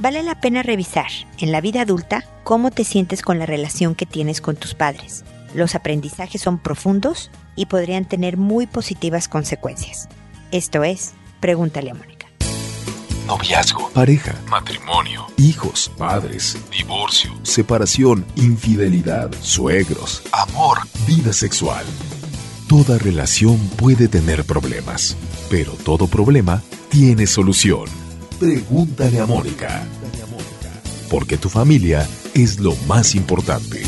Vale la pena revisar en la vida adulta cómo te sientes con la relación que tienes con tus padres. Los aprendizajes son profundos y podrían tener muy positivas consecuencias. Esto es, pregúntale a Mónica. Noviazgo, pareja, matrimonio, hijos, padres, divorcio, separación, infidelidad, suegros, amor, vida sexual. Toda relación puede tener problemas, pero todo problema tiene solución. Pregúntale a Mónica. Porque tu familia es lo más importante.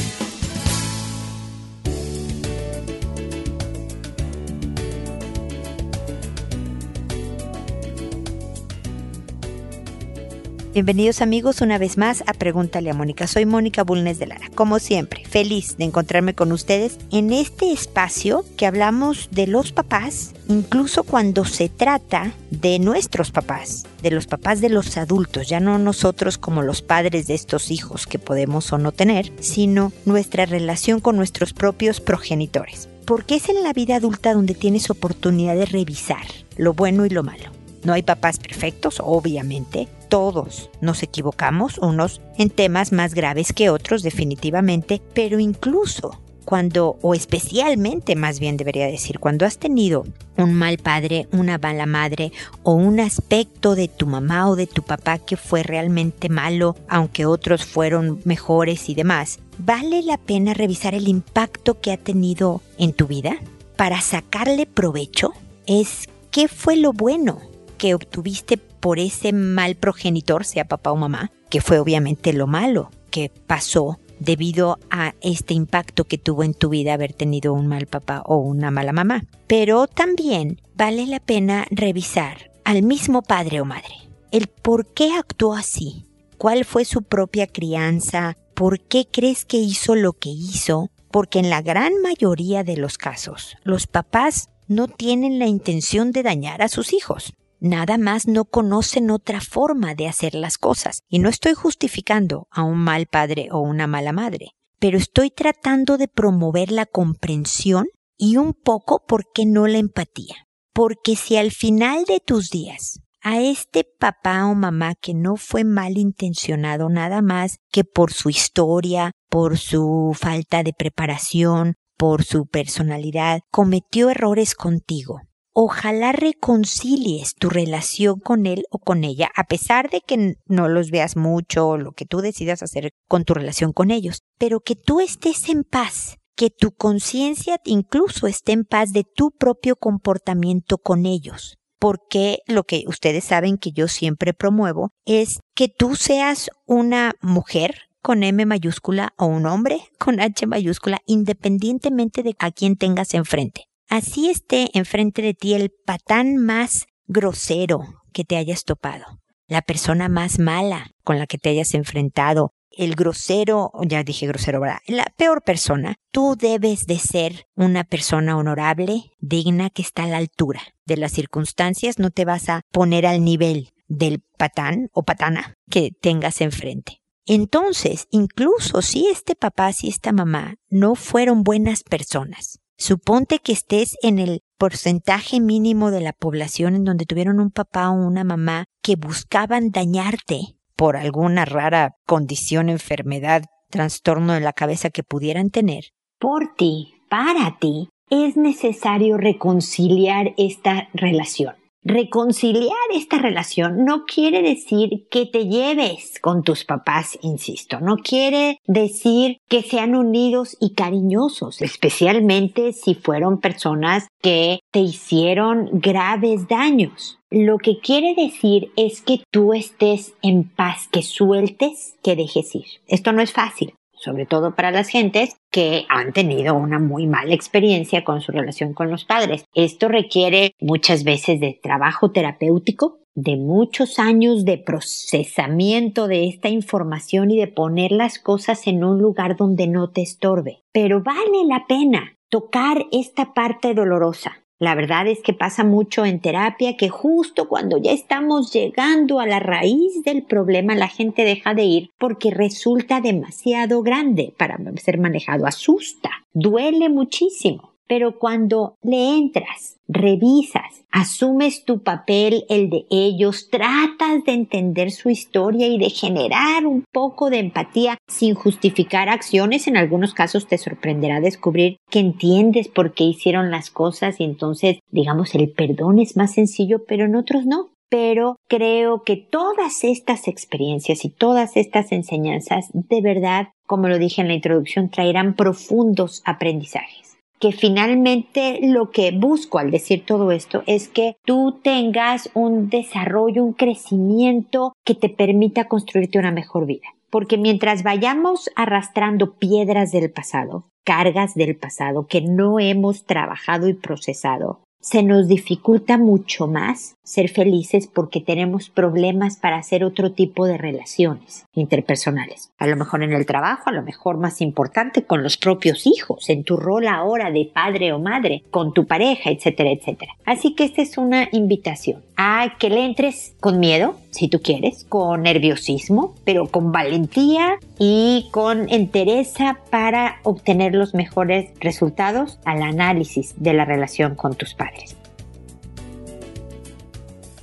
Bienvenidos amigos una vez más a Pregúntale a Mónica. Soy Mónica Bulnes de Lara. Como siempre, feliz de encontrarme con ustedes en este espacio que hablamos de los papás, incluso cuando se trata de nuestros papás, de los papás de los adultos, ya no nosotros como los padres de estos hijos que podemos o no tener, sino nuestra relación con nuestros propios progenitores. Porque es en la vida adulta donde tienes oportunidad de revisar lo bueno y lo malo. No hay papás perfectos, obviamente, todos nos equivocamos, unos en temas más graves que otros definitivamente, pero incluso cuando, o especialmente más bien debería decir, cuando has tenido un mal padre, una mala madre o un aspecto de tu mamá o de tu papá que fue realmente malo, aunque otros fueron mejores y demás, ¿vale la pena revisar el impacto que ha tenido en tu vida? Para sacarle provecho es qué fue lo bueno que obtuviste por ese mal progenitor, sea papá o mamá, que fue obviamente lo malo que pasó debido a este impacto que tuvo en tu vida haber tenido un mal papá o una mala mamá. Pero también vale la pena revisar al mismo padre o madre, el por qué actuó así, cuál fue su propia crianza, por qué crees que hizo lo que hizo, porque en la gran mayoría de los casos los papás no tienen la intención de dañar a sus hijos nada más no conocen otra forma de hacer las cosas. Y no estoy justificando a un mal padre o una mala madre, pero estoy tratando de promover la comprensión y un poco, ¿por qué no la empatía? Porque si al final de tus días a este papá o mamá que no fue malintencionado nada más que por su historia, por su falta de preparación, por su personalidad, cometió errores contigo, ojalá reconcilies tu relación con él o con ella, a pesar de que no los veas mucho o lo que tú decidas hacer con tu relación con ellos, pero que tú estés en paz, que tu conciencia incluso esté en paz de tu propio comportamiento con ellos. Porque lo que ustedes saben que yo siempre promuevo es que tú seas una mujer con M mayúscula o un hombre con H mayúscula, independientemente de a quién tengas enfrente así esté enfrente de ti el patán más grosero que te hayas topado, la persona más mala con la que te hayas enfrentado, el grosero, ya dije grosero, ¿verdad? La peor persona, tú debes de ser una persona honorable, digna, que está a la altura de las circunstancias, no te vas a poner al nivel del patán o patana que tengas enfrente. Entonces, incluso si este papá, si esta mamá no fueron buenas personas, Suponte que estés en el porcentaje mínimo de la población en donde tuvieron un papá o una mamá que buscaban dañarte por alguna rara condición, enfermedad, trastorno de la cabeza que pudieran tener. Por ti, para ti, es necesario reconciliar esta relación. Reconciliar esta relación no quiere decir que te lleves con tus papás, insisto, no quiere decir que sean unidos y cariñosos, especialmente si fueron personas que te hicieron graves daños. Lo que quiere decir es que tú estés en paz, que sueltes, que dejes ir. Esto no es fácil sobre todo para las gentes que han tenido una muy mala experiencia con su relación con los padres. Esto requiere muchas veces de trabajo terapéutico, de muchos años de procesamiento de esta información y de poner las cosas en un lugar donde no te estorbe. Pero vale la pena tocar esta parte dolorosa. La verdad es que pasa mucho en terapia que justo cuando ya estamos llegando a la raíz del problema la gente deja de ir porque resulta demasiado grande para ser manejado, asusta, duele muchísimo. Pero cuando le entras, revisas, asumes tu papel, el de ellos, tratas de entender su historia y de generar un poco de empatía sin justificar acciones, en algunos casos te sorprenderá descubrir que entiendes por qué hicieron las cosas y entonces, digamos, el perdón es más sencillo, pero en otros no. Pero creo que todas estas experiencias y todas estas enseñanzas de verdad, como lo dije en la introducción, traerán profundos aprendizajes que finalmente lo que busco al decir todo esto es que tú tengas un desarrollo, un crecimiento que te permita construirte una mejor vida. Porque mientras vayamos arrastrando piedras del pasado, cargas del pasado que no hemos trabajado y procesado, se nos dificulta mucho más ser felices porque tenemos problemas para hacer otro tipo de relaciones interpersonales. A lo mejor en el trabajo, a lo mejor más importante con los propios hijos, en tu rol ahora de padre o madre, con tu pareja, etcétera, etcétera. Así que esta es una invitación a que le entres con miedo, si tú quieres, con nerviosismo, pero con valentía y con entereza para obtener los mejores resultados al análisis de la relación con tus padres.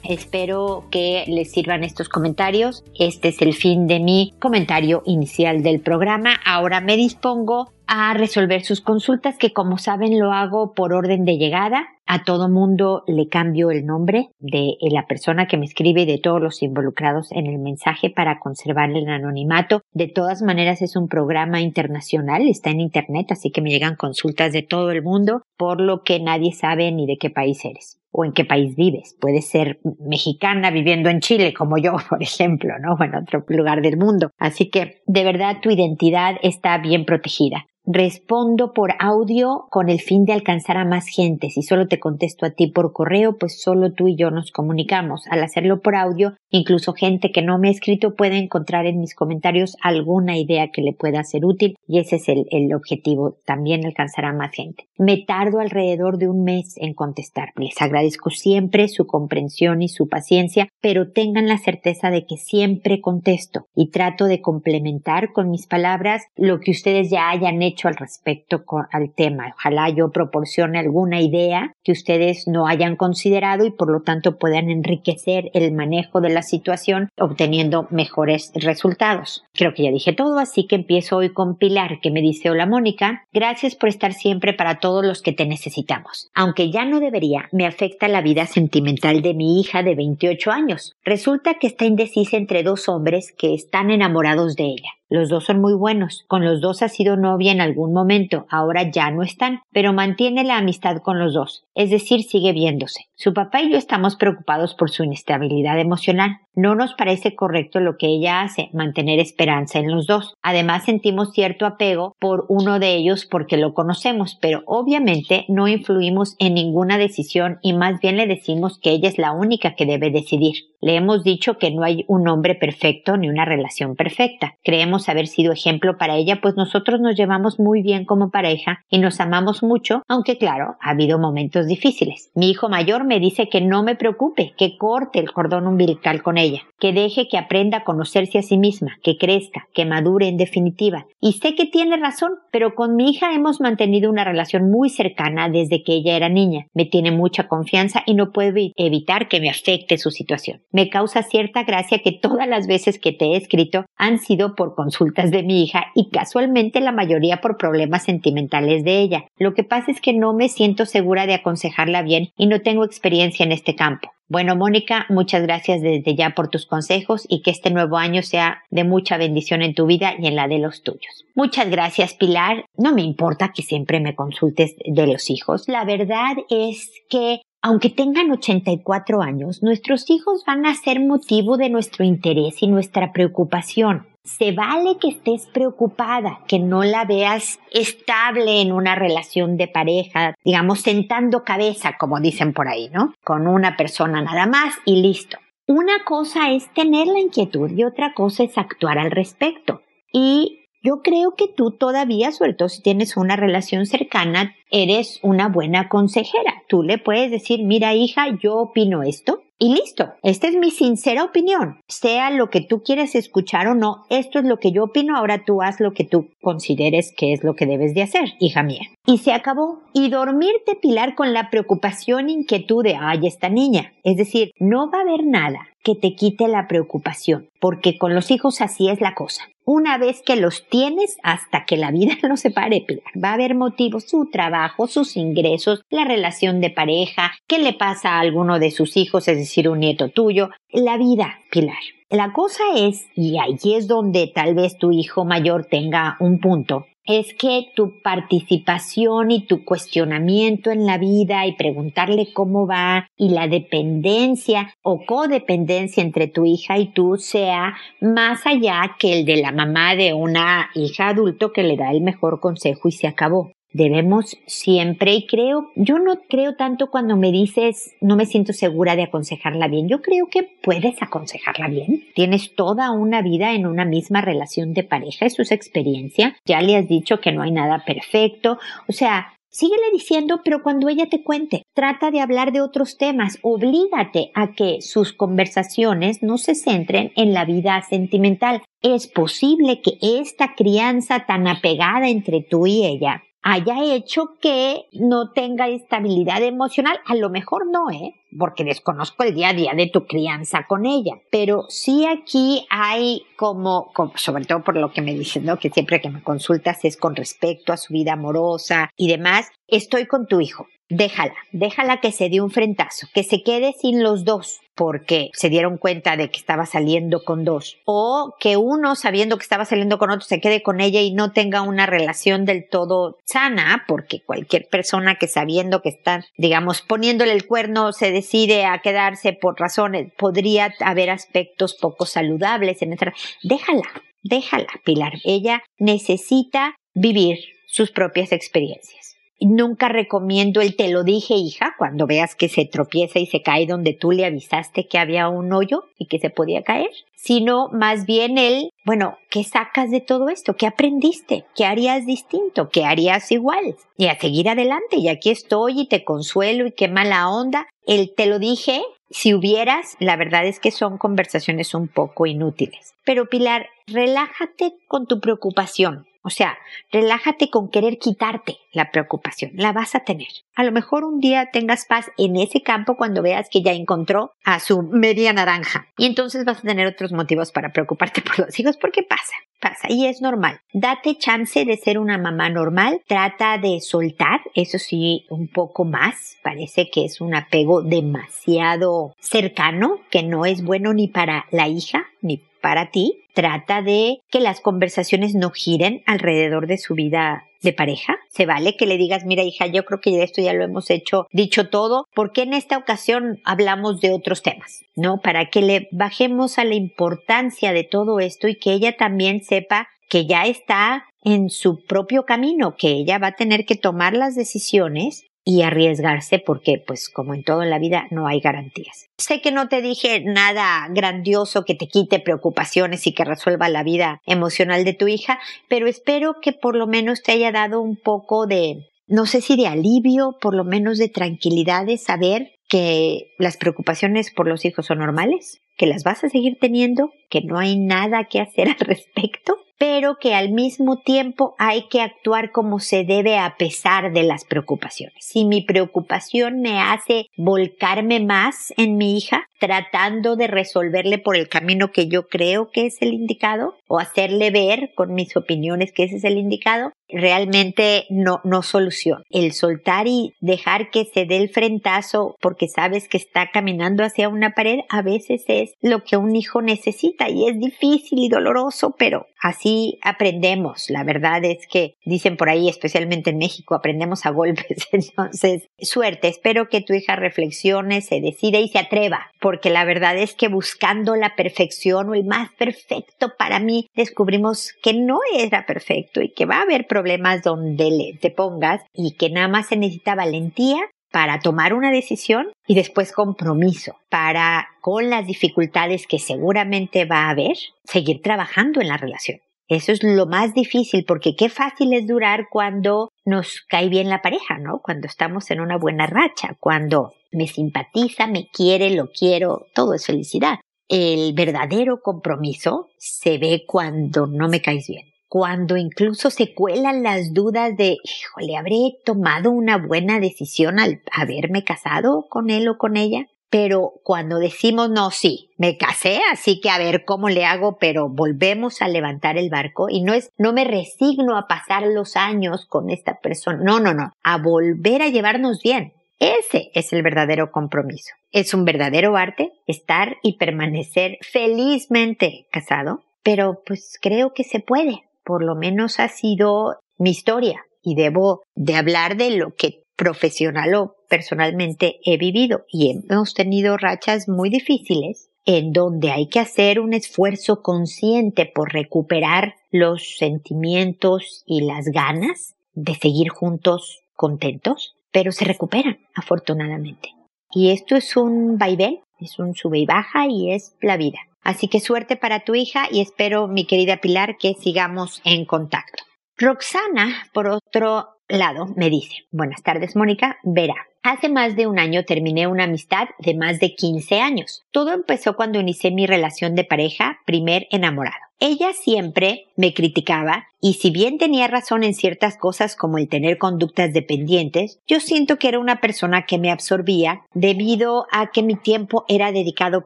Espero que les sirvan estos comentarios. Este es el fin de mi comentario inicial del programa. Ahora me dispongo a resolver sus consultas que como saben lo hago por orden de llegada. A todo mundo le cambio el nombre de la persona que me escribe y de todos los involucrados en el mensaje para conservarle el anonimato. De todas maneras es un programa internacional, está en internet, así que me llegan consultas de todo el mundo, por lo que nadie sabe ni de qué país eres o en qué país vives. Puedes ser mexicana viviendo en Chile, como yo, por ejemplo, ¿no? O en otro lugar del mundo. Así que, de verdad, tu identidad está bien protegida respondo por audio con el fin de alcanzar a más gente. Si solo te contesto a ti por correo, pues solo tú y yo nos comunicamos. Al hacerlo por audio, incluso gente que no me ha escrito puede encontrar en mis comentarios alguna idea que le pueda ser útil y ese es el, el objetivo, también alcanzar a más gente. Me tardo alrededor de un mes en contestar. Les agradezco siempre su comprensión y su paciencia, pero tengan la certeza de que siempre contesto y trato de complementar con mis palabras lo que ustedes ya hayan hecho al respecto al tema. Ojalá yo proporcione alguna idea que ustedes no hayan considerado y por lo tanto puedan enriquecer el manejo de la situación obteniendo mejores resultados. Creo que ya dije todo, así que empiezo hoy con Pilar que me dice hola Mónica, gracias por estar siempre para todos los que te necesitamos. Aunque ya no debería, me afecta la vida sentimental de mi hija de 28 años. Resulta que está indecisa entre dos hombres que están enamorados de ella. Los dos son muy buenos. Con los dos ha sido novia en algún momento. Ahora ya no están, pero mantiene la amistad con los dos. Es decir, sigue viéndose. Su papá y yo estamos preocupados por su inestabilidad emocional. No nos parece correcto lo que ella hace, mantener esperanza en los dos. Además sentimos cierto apego por uno de ellos porque lo conocemos, pero obviamente no influimos en ninguna decisión y más bien le decimos que ella es la única que debe decidir. Le hemos dicho que no hay un hombre perfecto ni una relación perfecta. Creemos haber sido ejemplo para ella, pues nosotros nos llevamos muy bien como pareja y nos amamos mucho, aunque claro, ha habido momentos difíciles. Mi hijo mayor me dice que no me preocupe, que corte el cordón umbilical con ella, que deje que aprenda a conocerse a sí misma, que crezca, que madure en definitiva. Y sé que tiene razón, pero con mi hija hemos mantenido una relación muy cercana desde que ella era niña. Me tiene mucha confianza y no puedo evitar que me afecte su situación me causa cierta gracia que todas las veces que te he escrito han sido por consultas de mi hija y casualmente la mayoría por problemas sentimentales de ella. Lo que pasa es que no me siento segura de aconsejarla bien y no tengo experiencia en este campo. Bueno, Mónica, muchas gracias desde ya por tus consejos y que este nuevo año sea de mucha bendición en tu vida y en la de los tuyos. Muchas gracias, Pilar. No me importa que siempre me consultes de los hijos. La verdad es que aunque tengan 84 años, nuestros hijos van a ser motivo de nuestro interés y nuestra preocupación. Se vale que estés preocupada, que no la veas estable en una relación de pareja, digamos, sentando cabeza, como dicen por ahí, ¿no? Con una persona nada más y listo. Una cosa es tener la inquietud y otra cosa es actuar al respecto. Y Yo creo que tú todavía, sobre todo si tienes una relación cercana, eres una buena consejera. Tú le puedes decir, mira hija, yo opino esto. Y listo, esta es mi sincera opinión. Sea lo que tú quieres escuchar o no, esto es lo que yo opino, ahora tú haz lo que tú consideres que es lo que debes de hacer, hija mía. Y se acabó. Y dormirte, Pilar, con la preocupación, inquietud de, ay, esta niña. Es decir, no va a haber nada que te quite la preocupación, porque con los hijos así es la cosa. Una vez que los tienes, hasta que la vida no se pare, Pilar, va a haber motivos, su trabajo, sus ingresos, la relación de pareja, qué le pasa a alguno de sus hijos, es decir, un nieto tuyo, la vida, Pilar. La cosa es, y allí es donde tal vez tu hijo mayor tenga un punto, es que tu participación y tu cuestionamiento en la vida y preguntarle cómo va y la dependencia o codependencia entre tu hija y tú sea más allá que el de la mamá de una hija adulto que le da el mejor consejo y se acabó debemos siempre y creo, yo no creo tanto cuando me dices no me siento segura de aconsejarla bien, yo creo que puedes aconsejarla bien, tienes toda una vida en una misma relación de pareja, eso es experiencia, ya le has dicho que no hay nada perfecto, o sea, Síguele diciendo, pero cuando ella te cuente, trata de hablar de otros temas, oblígate a que sus conversaciones no se centren en la vida sentimental. Es posible que esta crianza tan apegada entre tú y ella haya hecho que no tenga estabilidad emocional. A lo mejor no, ¿eh? Porque desconozco el día a día de tu crianza con ella. Pero sí aquí hay como, sobre todo por lo que me dicen, ¿no? Que siempre que me consultas es con respecto a su vida amorosa y demás. Estoy con tu hijo déjala, déjala que se dé un frentazo, que se quede sin los dos porque se dieron cuenta de que estaba saliendo con dos, o que uno sabiendo que estaba saliendo con otro se quede con ella y no tenga una relación del todo sana, porque cualquier persona que sabiendo que están, digamos, poniéndole el cuerno se decide a quedarse por razones, podría haber aspectos poco saludables en esa. Déjala, déjala, Pilar. Ella necesita vivir sus propias experiencias. Nunca recomiendo el te lo dije, hija, cuando veas que se tropieza y se cae donde tú le avisaste que había un hoyo y que se podía caer, sino más bien el, bueno, ¿qué sacas de todo esto? ¿Qué aprendiste? ¿Qué harías distinto? ¿Qué harías igual? Y a seguir adelante, y aquí estoy y te consuelo y qué mala onda. El te lo dije, si hubieras, la verdad es que son conversaciones un poco inútiles. Pero Pilar, relájate con tu preocupación. O sea, relájate con querer quitarte la preocupación. La vas a tener. A lo mejor un día tengas paz en ese campo cuando veas que ya encontró a su media naranja. Y entonces vas a tener otros motivos para preocuparte por los hijos porque pasa, pasa y es normal. Date chance de ser una mamá normal. Trata de soltar, eso sí, un poco más. Parece que es un apego demasiado cercano que no es bueno ni para la hija ni para ti. Trata de que las conversaciones no giren alrededor de su vida de pareja. Se vale que le digas, mira hija, yo creo que esto ya lo hemos hecho, dicho todo, porque en esta ocasión hablamos de otros temas, ¿no? Para que le bajemos a la importancia de todo esto y que ella también sepa que ya está en su propio camino, que ella va a tener que tomar las decisiones y arriesgarse porque pues como en todo en la vida no hay garantías. Sé que no te dije nada grandioso que te quite preocupaciones y que resuelva la vida emocional de tu hija, pero espero que por lo menos te haya dado un poco de, no sé si de alivio, por lo menos de tranquilidad de saber que las preocupaciones por los hijos son normales, que las vas a seguir teniendo, que no hay nada que hacer al respecto pero que al mismo tiempo hay que actuar como se debe a pesar de las preocupaciones. Si mi preocupación me hace volcarme más en mi hija, tratando de resolverle por el camino que yo creo que es el indicado, o hacerle ver con mis opiniones que ese es el indicado, realmente no, no soluciona. El soltar y dejar que se dé el frentazo porque sabes que está caminando hacia una pared a veces es lo que un hijo necesita y es difícil y doloroso, pero así aprendemos. La verdad es que dicen por ahí, especialmente en México, aprendemos a golpes. Entonces, suerte. Espero que tu hija reflexione, se decida y se atreva, porque la verdad es que buscando la perfección o el más perfecto para mí, descubrimos que no era perfecto y que va a haber problemas donde le, te pongas y que nada más se necesita valentía para tomar una decisión y después compromiso para, con las dificultades que seguramente va a haber, seguir trabajando en la relación. Eso es lo más difícil porque qué fácil es durar cuando nos cae bien la pareja, ¿no? Cuando estamos en una buena racha, cuando me simpatiza, me quiere, lo quiero, todo es felicidad. El verdadero compromiso se ve cuando no me caes bien, cuando incluso se cuelan las dudas de, híjole, ¿habré tomado una buena decisión al haberme casado con él o con ella? Pero cuando decimos, no, sí, me casé, así que a ver cómo le hago, pero volvemos a levantar el barco y no es, no me resigno a pasar los años con esta persona, no, no, no, a volver a llevarnos bien. Ese es el verdadero compromiso. Es un verdadero arte estar y permanecer felizmente casado, pero pues creo que se puede. Por lo menos ha sido mi historia y debo de hablar de lo que profesional o personalmente he vivido y hemos tenido rachas muy difíciles en donde hay que hacer un esfuerzo consciente por recuperar los sentimientos y las ganas de seguir juntos contentos, pero se recuperan afortunadamente. Y esto es un vaivén, es un sube y baja y es la vida. Así que suerte para tu hija y espero, mi querida Pilar, que sigamos en contacto. Roxana, por otro lado, me dice, buenas tardes Mónica, verá. Hace más de un año terminé una amistad de más de 15 años. Todo empezó cuando inicié mi relación de pareja, primer enamorado. Ella siempre me criticaba y si bien tenía razón en ciertas cosas como el tener conductas dependientes, yo siento que era una persona que me absorbía debido a que mi tiempo era dedicado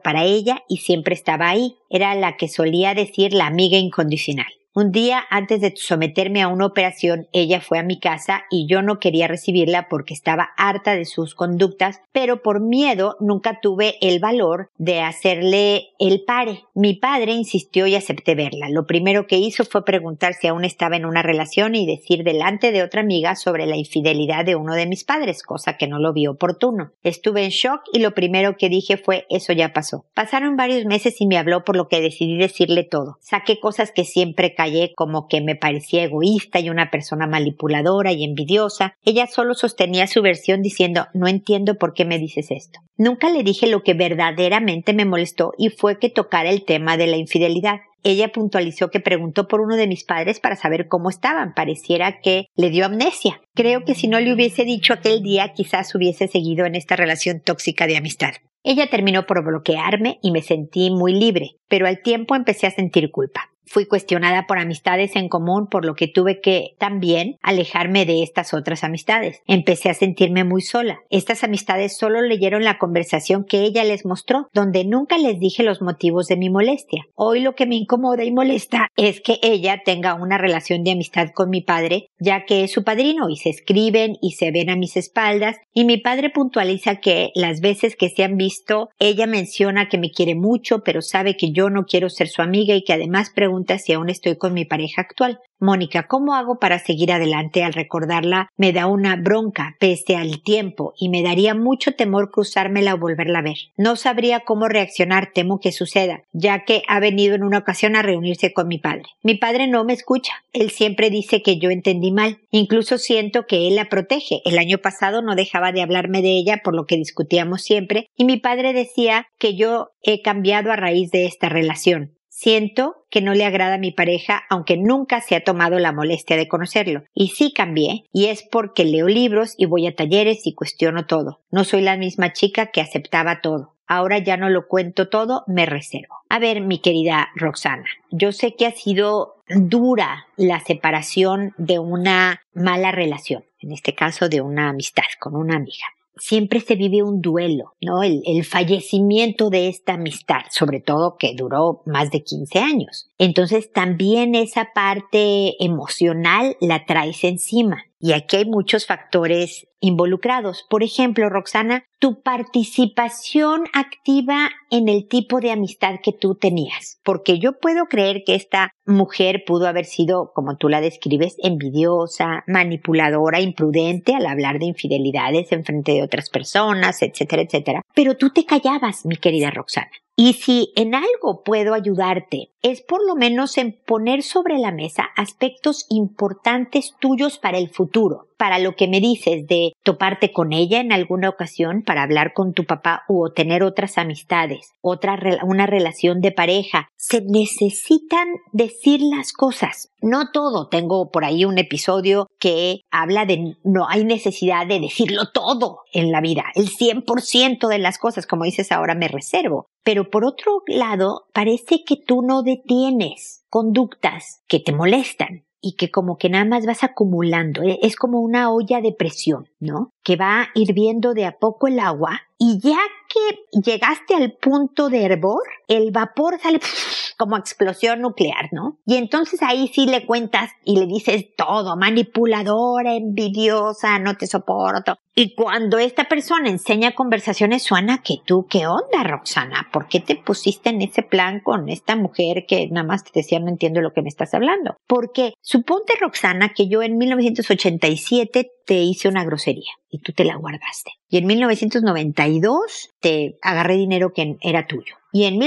para ella y siempre estaba ahí. Era la que solía decir la amiga incondicional. Un día antes de someterme a una operación, ella fue a mi casa y yo no quería recibirla porque estaba harta de sus conductas, pero por miedo nunca tuve el valor de hacerle el pare. Mi padre insistió y acepté verla. Lo primero que hizo fue preguntar si aún estaba en una relación y decir delante de otra amiga sobre la infidelidad de uno de mis padres, cosa que no lo vi oportuno. Estuve en shock y lo primero que dije fue eso ya pasó. Pasaron varios meses y me habló por lo que decidí decirle todo. Saqué cosas que siempre como que me parecía egoísta y una persona manipuladora y envidiosa. Ella solo sostenía su versión diciendo no entiendo por qué me dices esto. Nunca le dije lo que verdaderamente me molestó y fue que tocara el tema de la infidelidad. Ella puntualizó que preguntó por uno de mis padres para saber cómo estaban. Pareciera que le dio amnesia. Creo que si no le hubiese dicho aquel día, quizás hubiese seguido en esta relación tóxica de amistad. Ella terminó por bloquearme y me sentí muy libre, pero al tiempo empecé a sentir culpa. Fui cuestionada por amistades en común, por lo que tuve que también alejarme de estas otras amistades. Empecé a sentirme muy sola. Estas amistades solo leyeron la conversación que ella les mostró, donde nunca les dije los motivos de mi molestia. Hoy lo que me incomoda y molesta es que ella tenga una relación de amistad con mi padre, ya que es su padrino y se escriben y se ven a mis espaldas, y mi padre puntualiza que las veces que se han visto, ella menciona que me quiere mucho, pero sabe que yo no quiero ser su amiga y que además pregunta si aún estoy con mi pareja actual. Mónica, ¿cómo hago para seguir adelante al recordarla? Me da una bronca pese al tiempo y me daría mucho temor cruzármela o volverla a ver. No sabría cómo reaccionar, temo que suceda, ya que ha venido en una ocasión a reunirse con mi padre. Mi padre no me escucha. Él siempre dice que yo entendí mal. Incluso siento que él la protege. El año pasado no dejaba de hablarme de ella por lo que discutíamos siempre y mi padre decía que yo he cambiado a raíz de esta relación. Siento que no le agrada a mi pareja, aunque nunca se ha tomado la molestia de conocerlo. Y sí cambié, y es porque leo libros y voy a talleres y cuestiono todo. No soy la misma chica que aceptaba todo. Ahora ya no lo cuento todo, me reservo. A ver, mi querida Roxana, yo sé que ha sido dura la separación de una mala relación, en este caso de una amistad con una amiga siempre se vive un duelo, ¿no? El, el, fallecimiento de esta amistad, sobre todo que duró más de 15 años. Entonces también esa parte emocional la traes encima. Y aquí hay muchos factores involucrados. Por ejemplo, Roxana, tu participación activa en el tipo de amistad que tú tenías. Porque yo puedo creer que esta mujer pudo haber sido, como tú la describes, envidiosa, manipuladora, imprudente al hablar de infidelidades en frente de otras personas, etcétera, etcétera. Pero tú te callabas, mi querida Roxana. Y si en algo puedo ayudarte, es por lo menos en poner sobre la mesa aspectos importantes tuyos para el futuro, para lo que me dices de toparte con ella en alguna ocasión para hablar con tu papá o tener otras amistades, otra una relación de pareja. Se necesitan decir las cosas. No todo. Tengo por ahí un episodio que habla de no hay necesidad de decirlo todo en la vida. El 100% de las cosas, como dices ahora, me reservo. Pero por otro lado, parece que tú no detienes conductas que te molestan y que como que nada más vas acumulando. E, es como una olla de presión, ¿no? Que va hirviendo de a poco el agua y ya que llegaste al punto de hervor, el vapor sale como explosión nuclear, ¿no? Y entonces ahí sí le cuentas y le dices todo, manipuladora, envidiosa, no te soporto. Y cuando esta persona enseña conversaciones, suena que tú, ¿qué onda, Roxana? ¿Por qué te pusiste en ese plan con esta mujer que nada más te decía no entiendo lo que me estás hablando? Porque suponte, Roxana, que yo en 1987 te hice una grosería y tú te la guardaste. Y en 1992 te agarré dinero que era tuyo. Y en,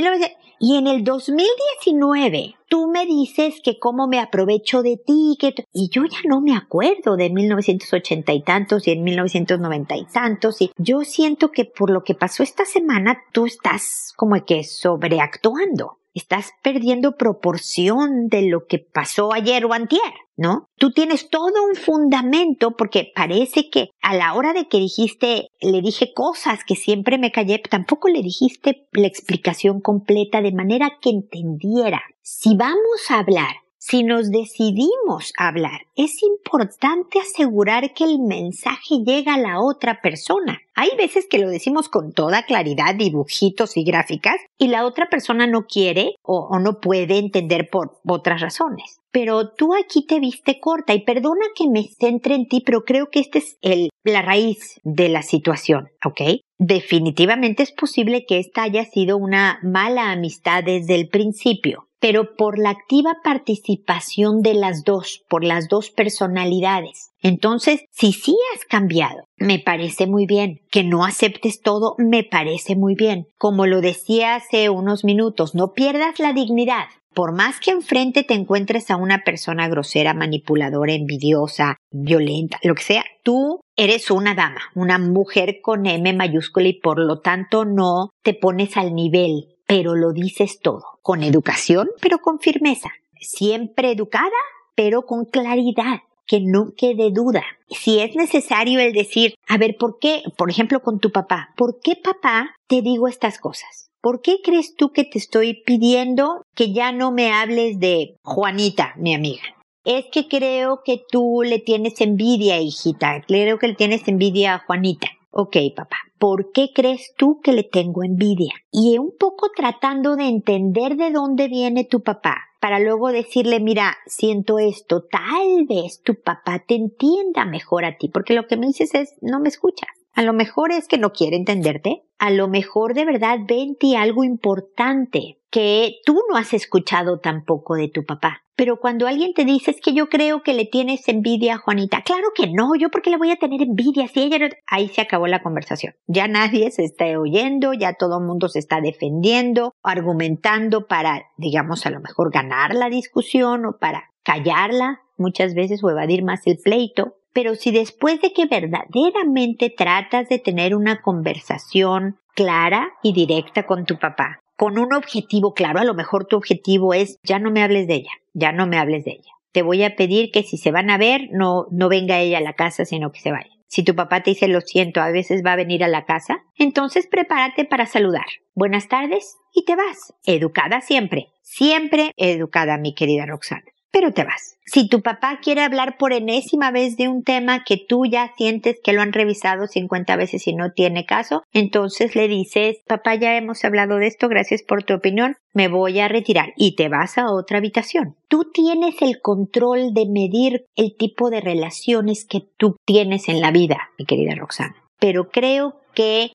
y en el 2019 tú me dices que cómo me aprovecho de ti, que y yo ya no me acuerdo de 1980 y tantos y en 1990 y tantos y yo siento que por lo que pasó esta semana tú estás como que sobreactuando estás perdiendo proporción de lo que pasó ayer o antier, ¿no? Tú tienes todo un fundamento porque parece que a la hora de que dijiste, le dije cosas que siempre me callé, tampoco le dijiste la explicación completa de manera que entendiera. Si vamos a hablar si nos decidimos a hablar, es importante asegurar que el mensaje llega a la otra persona. Hay veces que lo decimos con toda claridad, dibujitos y gráficas, y la otra persona no quiere o, no puede entender por otras razones. Pero tú aquí te viste corta y perdona que me centre en ti, pero creo que esta es el, la raíz de la situación, ¿ok? Definitivamente es posible que esta haya sido una mala amistad desde el principio pero por la activa participación de las dos, por las dos personalidades. Entonces, si sí has cambiado, me parece muy bien. Que no aceptes todo, me parece muy bien. Como lo decía hace unos minutos, no pierdas la dignidad. Por más que enfrente te encuentres a una persona grosera, manipuladora, envidiosa, violenta, lo que sea, tú eres una dama, una mujer con M mayúscula y por lo tanto no te pones al nivel pero lo dices todo, con educación, pero con firmeza, siempre educada, pero con claridad, que no quede duda. Si es necesario el decir, a ver, ¿por qué, por ejemplo, con tu papá, ¿por qué papá te digo estas cosas? ¿Por qué crees tú que te estoy pidiendo que ya no me hables de Juanita, mi amiga? Es que creo que tú le tienes envidia, hijita. Creo que le tienes envidia a Juanita. Ok, papá, ¿por qué crees tú que le tengo envidia? Y un poco tratando de entender de dónde viene tu papá, para luego decirle, mira, siento esto, tal vez tu papá te entienda mejor a ti, porque lo que me dices es, no me escuchas. A lo mejor es que no quiere entenderte, a lo mejor de verdad ve en ti algo importante que tú no has escuchado tampoco de tu papá. Pero cuando alguien te dice es que yo creo que le tienes envidia a Juanita, claro que no, yo porque le voy a tener envidia si ella Ahí se acabó la conversación. Ya nadie se está oyendo, ya todo el mundo se está defendiendo, argumentando para, digamos, a lo mejor ganar la discusión o para callarla muchas veces o evadir más el pleito. Pero si después de que verdaderamente tratas de tener una conversación clara y directa con tu papá, con un objetivo claro. A lo mejor tu objetivo es ya no me hables de ella, ya no me hables de ella. Te voy a pedir que si se van a ver, no, no venga ella a la casa, sino que se vaya. Si tu papá te dice lo siento, a veces va a venir a la casa, entonces prepárate para saludar. Buenas tardes y te vas. Educada siempre. Siempre educada, mi querida Roxana pero te vas. Si tu papá quiere hablar por enésima vez de un tema que tú ya sientes que lo han revisado 50 veces y no tiene caso, entonces le dices, papá, ya hemos hablado de esto, gracias por tu opinión, me voy a retirar y te vas a otra habitación. Tú tienes el control de medir el tipo de relaciones que tú tienes en la vida, mi querida Roxana. Pero creo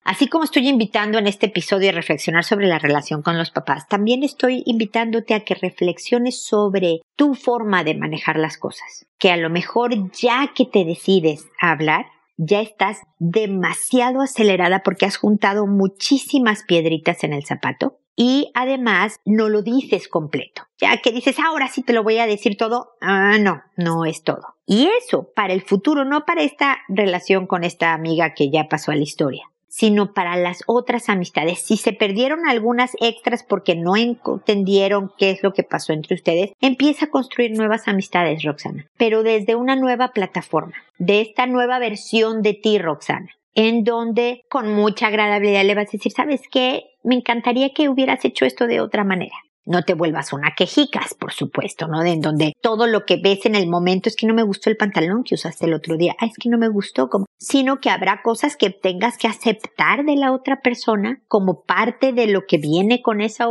así como estoy invitando en este episodio a reflexionar sobre la relación con los papás, también estoy invitándote a que reflexiones sobre tu forma de manejar las cosas. Que a lo mejor ya que te decides a hablar, ya estás demasiado acelerada porque has juntado muchísimas piedritas en el zapato y además no lo dices completo. Ya que dices, ahora sí te lo voy a decir todo, ah, no, no es todo. Y eso para el futuro, no para esta relación con esta amiga que ya pasó a la historia sino para las otras amistades. Si se perdieron algunas extras porque no entendieron qué es lo que pasó entre ustedes, empieza a construir nuevas amistades, Roxana, pero desde una nueva plataforma, de esta nueva versión de ti, Roxana en donde con mucha agradabilidad le vas a decir, ¿sabes qué? Me encantaría que hubieras hecho esto de otra manera. No te vuelvas una quejicas, por supuesto, ¿no? De en donde todo lo que ves en el momento es que no me gustó el pantalón que usaste el otro día, ah, es que no me gustó, como, sino que habrá cosas que tengas que aceptar de la otra persona como parte de lo que viene con esa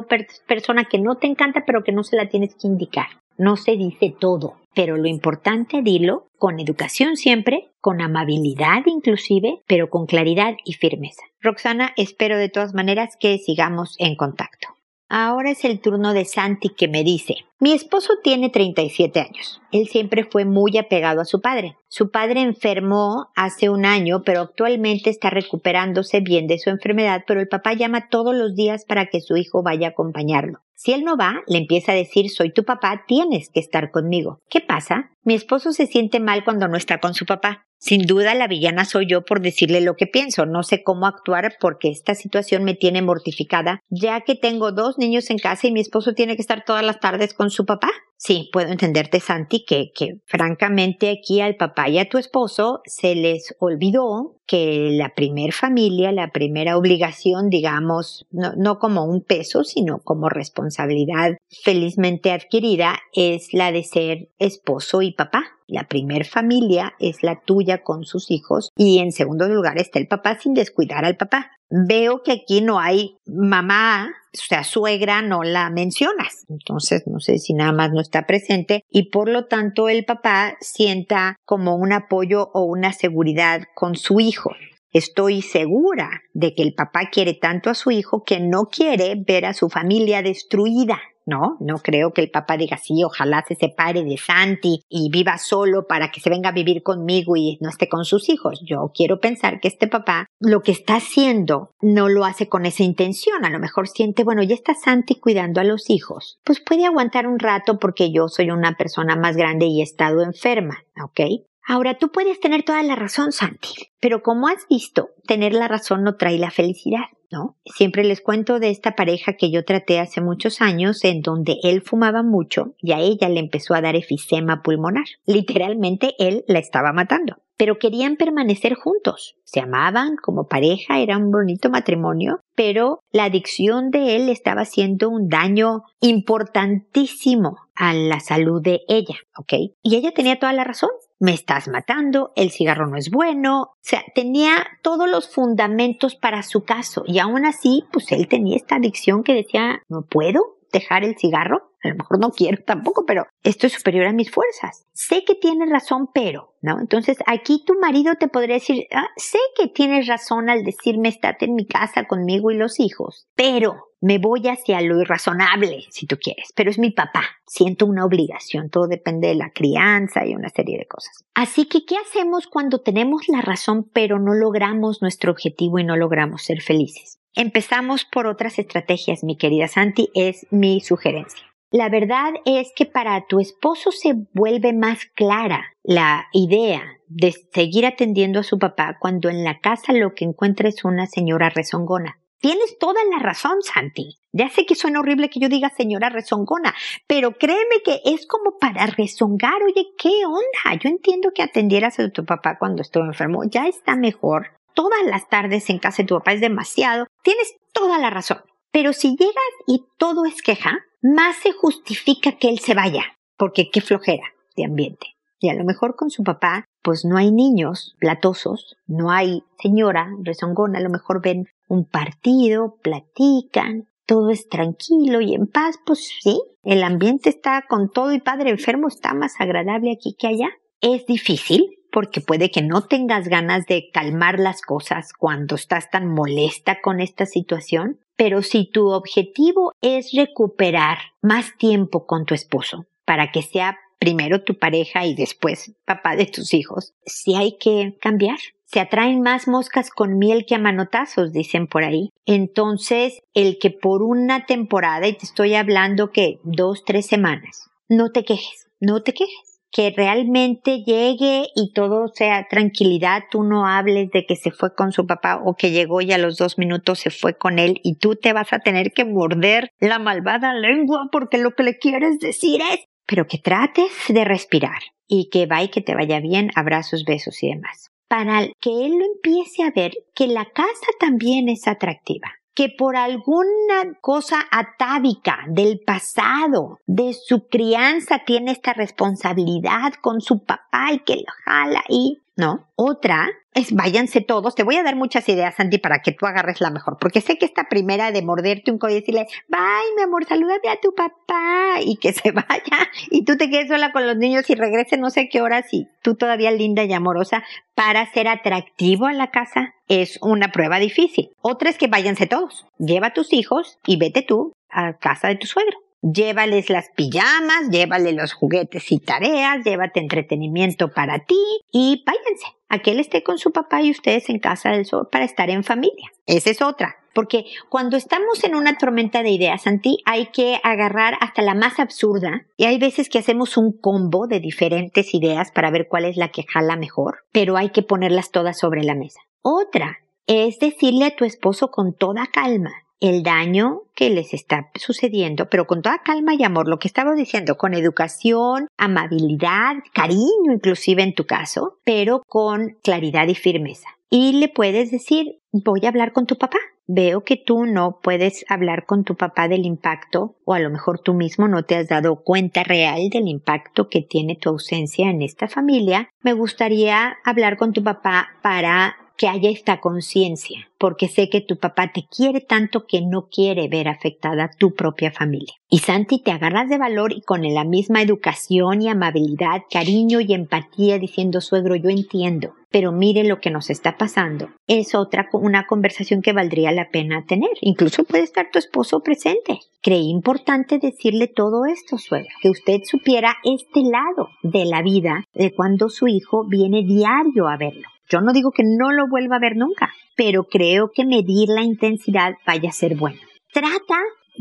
persona que no te encanta, pero que no se la tienes que indicar. No se dice todo, pero lo importante dilo con educación siempre, con amabilidad inclusive, pero con claridad y firmeza. Roxana, espero de todas maneras que sigamos en contacto. Ahora es el turno de Santi que me dice, mi esposo tiene 37 años. Él siempre fue muy apegado a su padre. Su padre enfermó hace un año, pero actualmente está recuperándose bien de su enfermedad, pero el papá llama todos los días para que su hijo vaya a acompañarlo. Si él no va, le empieza a decir soy tu papá, tienes que estar conmigo. ¿Qué pasa? Mi esposo se siente mal cuando no está con su papá. Sin duda la villana soy yo por decirle lo que pienso. No sé cómo actuar porque esta situación me tiene mortificada, ya que tengo dos niños en casa y mi esposo tiene que estar todas las tardes con su papá. Sí, puedo entenderte, Santi, que, que francamente aquí al papá y a tu esposo se les olvidó que la primer familia, la primera obligación, digamos, no, no como un peso, sino como responsabilidad felizmente adquirida, es la de ser esposo y papá. La primer familia es la tuya con sus hijos y en segundo lugar está el papá sin descuidar al papá. Veo que aquí no hay mamá, o sea, suegra no la mencionas. Entonces, no sé si nada más no está presente y por lo tanto el papá sienta como un apoyo o una seguridad con su hijo. Estoy segura de que el papá quiere tanto a su hijo que no quiere ver a su familia destruida. No, no creo que el papá diga sí, ojalá se separe de Santi y viva solo para que se venga a vivir conmigo y no esté con sus hijos. Yo quiero pensar que este papá lo que está haciendo no lo hace con esa intención. A lo mejor siente, bueno, ya está Santi cuidando a los hijos. Pues puede aguantar un rato porque yo soy una persona más grande y he estado enferma, ¿ok? Ahora, tú puedes tener toda la razón, Santi, pero como has visto, tener la razón no trae la felicidad. ¿no? Siempre les cuento de esta pareja que yo traté hace muchos años en donde él fumaba mucho y a ella le empezó a dar efisema pulmonar. Literalmente él la estaba matando. Pero querían permanecer juntos. Se amaban como pareja, era un bonito matrimonio, pero la adicción de él estaba haciendo un daño importantísimo a la salud de ella, ¿ok? Y ella tenía toda la razón me estás matando, el cigarro no es bueno. O sea, tenía todos los fundamentos para su caso y aún así, pues él tenía esta adicción que decía, no puedo dejar el cigarro. A lo mejor no quiero tampoco, pero esto es superior a mis fuerzas. Sé que tienes razón, pero, ¿no? Entonces aquí tu marido te podría decir, ah, sé que tienes razón al decirme estate en mi casa conmigo y los hijos, pero me voy hacia lo irrazonable, si tú quieres, pero es mi papá. Siento una obligación, todo depende de la crianza y una serie de cosas. Así que, ¿qué hacemos cuando tenemos la razón pero no logramos nuestro objetivo y no logramos ser felices? Empezamos por otras estrategias, mi querida Santi, es mi sugerencia. La verdad es que para tu esposo se vuelve más clara la idea de seguir atendiendo a su papá cuando en la casa lo que encuentra es una señora rezongona. Tienes toda la razón, Santi. Ya sé que suena horrible que yo diga señora rezongona, pero créeme que es como para rezongar. Oye, ¿qué onda? Yo entiendo que atendieras a tu papá cuando estuvo enfermo. Ya está mejor. Todas las tardes en casa de tu papá es demasiado. Tienes toda la razón. Pero si llegas y todo es queja, más se justifica que él se vaya. Porque qué flojera de ambiente. Y a lo mejor con su papá, pues no hay niños platosos, no hay señora rezongona, a lo mejor ven un partido, platican, todo es tranquilo y en paz, pues sí, el ambiente está con todo y padre enfermo está más agradable aquí que allá. Es difícil porque puede que no tengas ganas de calmar las cosas cuando estás tan molesta con esta situación, pero si tu objetivo es recuperar más tiempo con tu esposo para que sea primero tu pareja y después papá de tus hijos, sí hay que cambiar. Se atraen más moscas con miel que a manotazos, dicen por ahí. Entonces, el que por una temporada, y te estoy hablando que dos, tres semanas, no te quejes, no te quejes que realmente llegue y todo sea tranquilidad, tú no hables de que se fue con su papá o que llegó y a los dos minutos se fue con él y tú te vas a tener que morder la malvada lengua porque lo que le quieres decir es, pero que trates de respirar y que vaya que te vaya bien, abrazos, besos y demás. Para que él lo empiece a ver que la casa también es atractiva que por alguna cosa atávica del pasado, de su crianza, tiene esta responsabilidad con su papá y que lo jala y ¿no? Otra es váyanse todos. Te voy a dar muchas ideas, Sandy, para que tú agarres la mejor, porque sé que esta primera de morderte un codo y decirle, bye, mi amor, salúdate a tu papá y que se vaya y tú te quedes sola con los niños y regrese no sé qué horas y tú todavía linda y amorosa para ser atractivo a la casa es una prueba difícil. Otra es que váyanse todos. Lleva a tus hijos y vete tú a casa de tu suegro. Llévales las pijamas, llévale los juguetes y tareas, llévate entretenimiento para ti y váyanse a que él esté con su papá y ustedes en casa del sol para estar en familia. Esa es otra. Porque cuando estamos en una tormenta de ideas, Santi, hay que agarrar hasta la más absurda y hay veces que hacemos un combo de diferentes ideas para ver cuál es la que jala mejor, pero hay que ponerlas todas sobre la mesa. Otra es decirle a tu esposo con toda calma, el daño que les está sucediendo, pero con toda calma y amor, lo que estaba diciendo, con educación, amabilidad, cariño inclusive en tu caso, pero con claridad y firmeza. Y le puedes decir, voy a hablar con tu papá. Veo que tú no puedes hablar con tu papá del impacto, o a lo mejor tú mismo no te has dado cuenta real del impacto que tiene tu ausencia en esta familia. Me gustaría hablar con tu papá para que haya esta conciencia, porque sé que tu papá te quiere tanto que no quiere ver afectada tu propia familia. Y Santi, te agarras de valor y con la misma educación y amabilidad, cariño y empatía diciendo, suegro, yo entiendo, pero mire lo que nos está pasando. Es otra, una conversación que valdría la pena tener. Incluso puede estar tu esposo presente. Creí importante decirle todo esto, suegra, que usted supiera este lado de la vida de cuando su hijo viene diario a verlo. Yo no digo que no lo vuelva a ver nunca, pero creo que medir la intensidad vaya a ser bueno. Trata,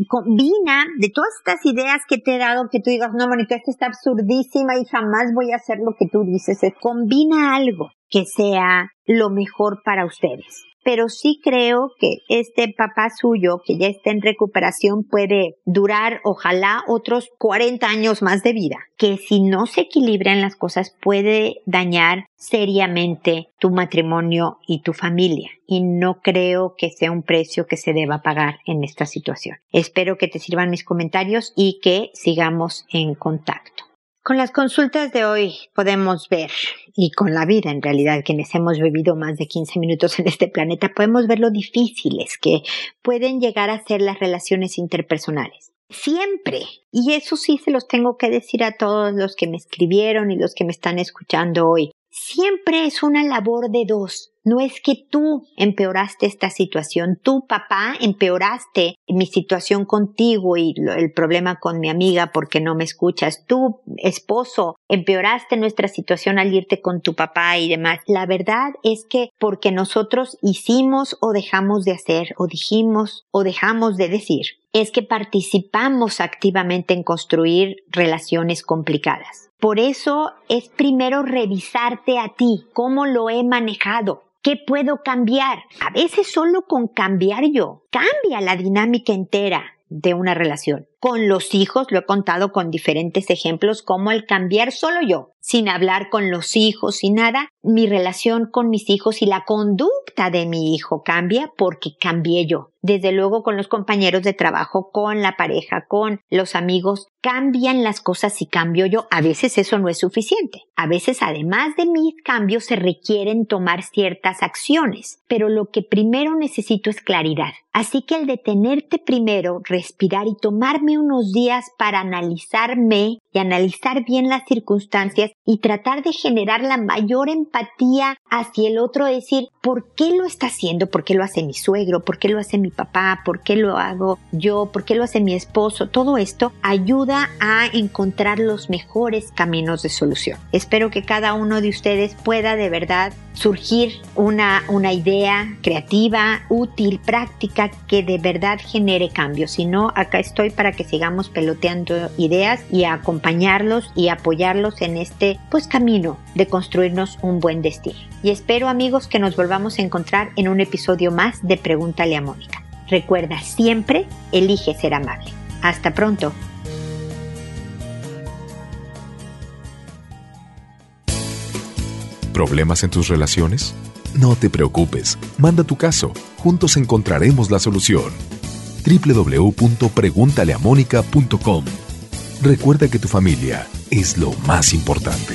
combina de todas estas ideas que te he dado, que tú digas, no, Mónica, esta está absurdísima y jamás voy a hacer lo que tú dices. Combina algo que sea lo mejor para ustedes pero sí creo que este papá suyo, que ya está en recuperación, puede durar, ojalá, otros 40 años más de vida, que si no se equilibran las cosas puede dañar seriamente tu matrimonio y tu familia. Y no creo que sea un precio que se deba pagar en esta situación. Espero que te sirvan mis comentarios y que sigamos en contacto. Con las consultas de hoy podemos ver, y con la vida en realidad, quienes hemos vivido más de 15 minutos en este planeta, podemos ver lo difíciles que pueden llegar a ser las relaciones interpersonales. Siempre, y eso sí se los tengo que decir a todos los que me escribieron y los que me están escuchando hoy, siempre es una labor de dos. No es que tú empeoraste esta situación, tú papá empeoraste mi situación contigo y el problema con mi amiga porque no me escuchas, tú esposo empeoraste nuestra situación al irte con tu papá y demás. La verdad es que porque nosotros hicimos o dejamos de hacer o dijimos o dejamos de decir, es que participamos activamente en construir relaciones complicadas. Por eso es primero revisarte a ti, cómo lo he manejado, ¿Qué puedo cambiar? A veces solo con cambiar yo cambia la dinámica entera de una relación. Con los hijos lo he contado con diferentes ejemplos, como el cambiar solo yo, sin hablar con los hijos y nada, mi relación con mis hijos y la conducta de mi hijo cambia porque cambié yo. Desde luego con los compañeros de trabajo, con la pareja, con los amigos, cambian las cosas si cambio yo. A veces eso no es suficiente. A veces además de mis cambios se requieren tomar ciertas acciones. Pero lo que primero necesito es claridad. Así que el detenerte primero, respirar y tomarme unos días para analizarme y analizar bien las circunstancias y tratar de generar la mayor empatía hacia el otro, decir, ¿por qué lo está haciendo? ¿Por qué lo hace mi suegro? ¿Por qué lo hace mi papá? ¿Por qué lo hago yo? ¿Por qué lo hace mi esposo? Todo esto ayuda a encontrar los mejores caminos de solución. Espero que cada uno de ustedes pueda de verdad surgir una, una idea creativa, útil, práctica, que de verdad genere cambios. Si no, acá estoy para que sigamos peloteando ideas y acompañarlos y apoyarlos en este pues camino de construirnos un buen destino. Y espero amigos que nos volvamos a encontrar en un episodio más de Pregúntale a Mónica. Recuerda siempre, elige ser amable. Hasta pronto. ¿Problemas en tus relaciones? No te preocupes, manda tu caso, juntos encontraremos la solución. www.preguntaleamónica.com Recuerda que tu familia es lo más importante.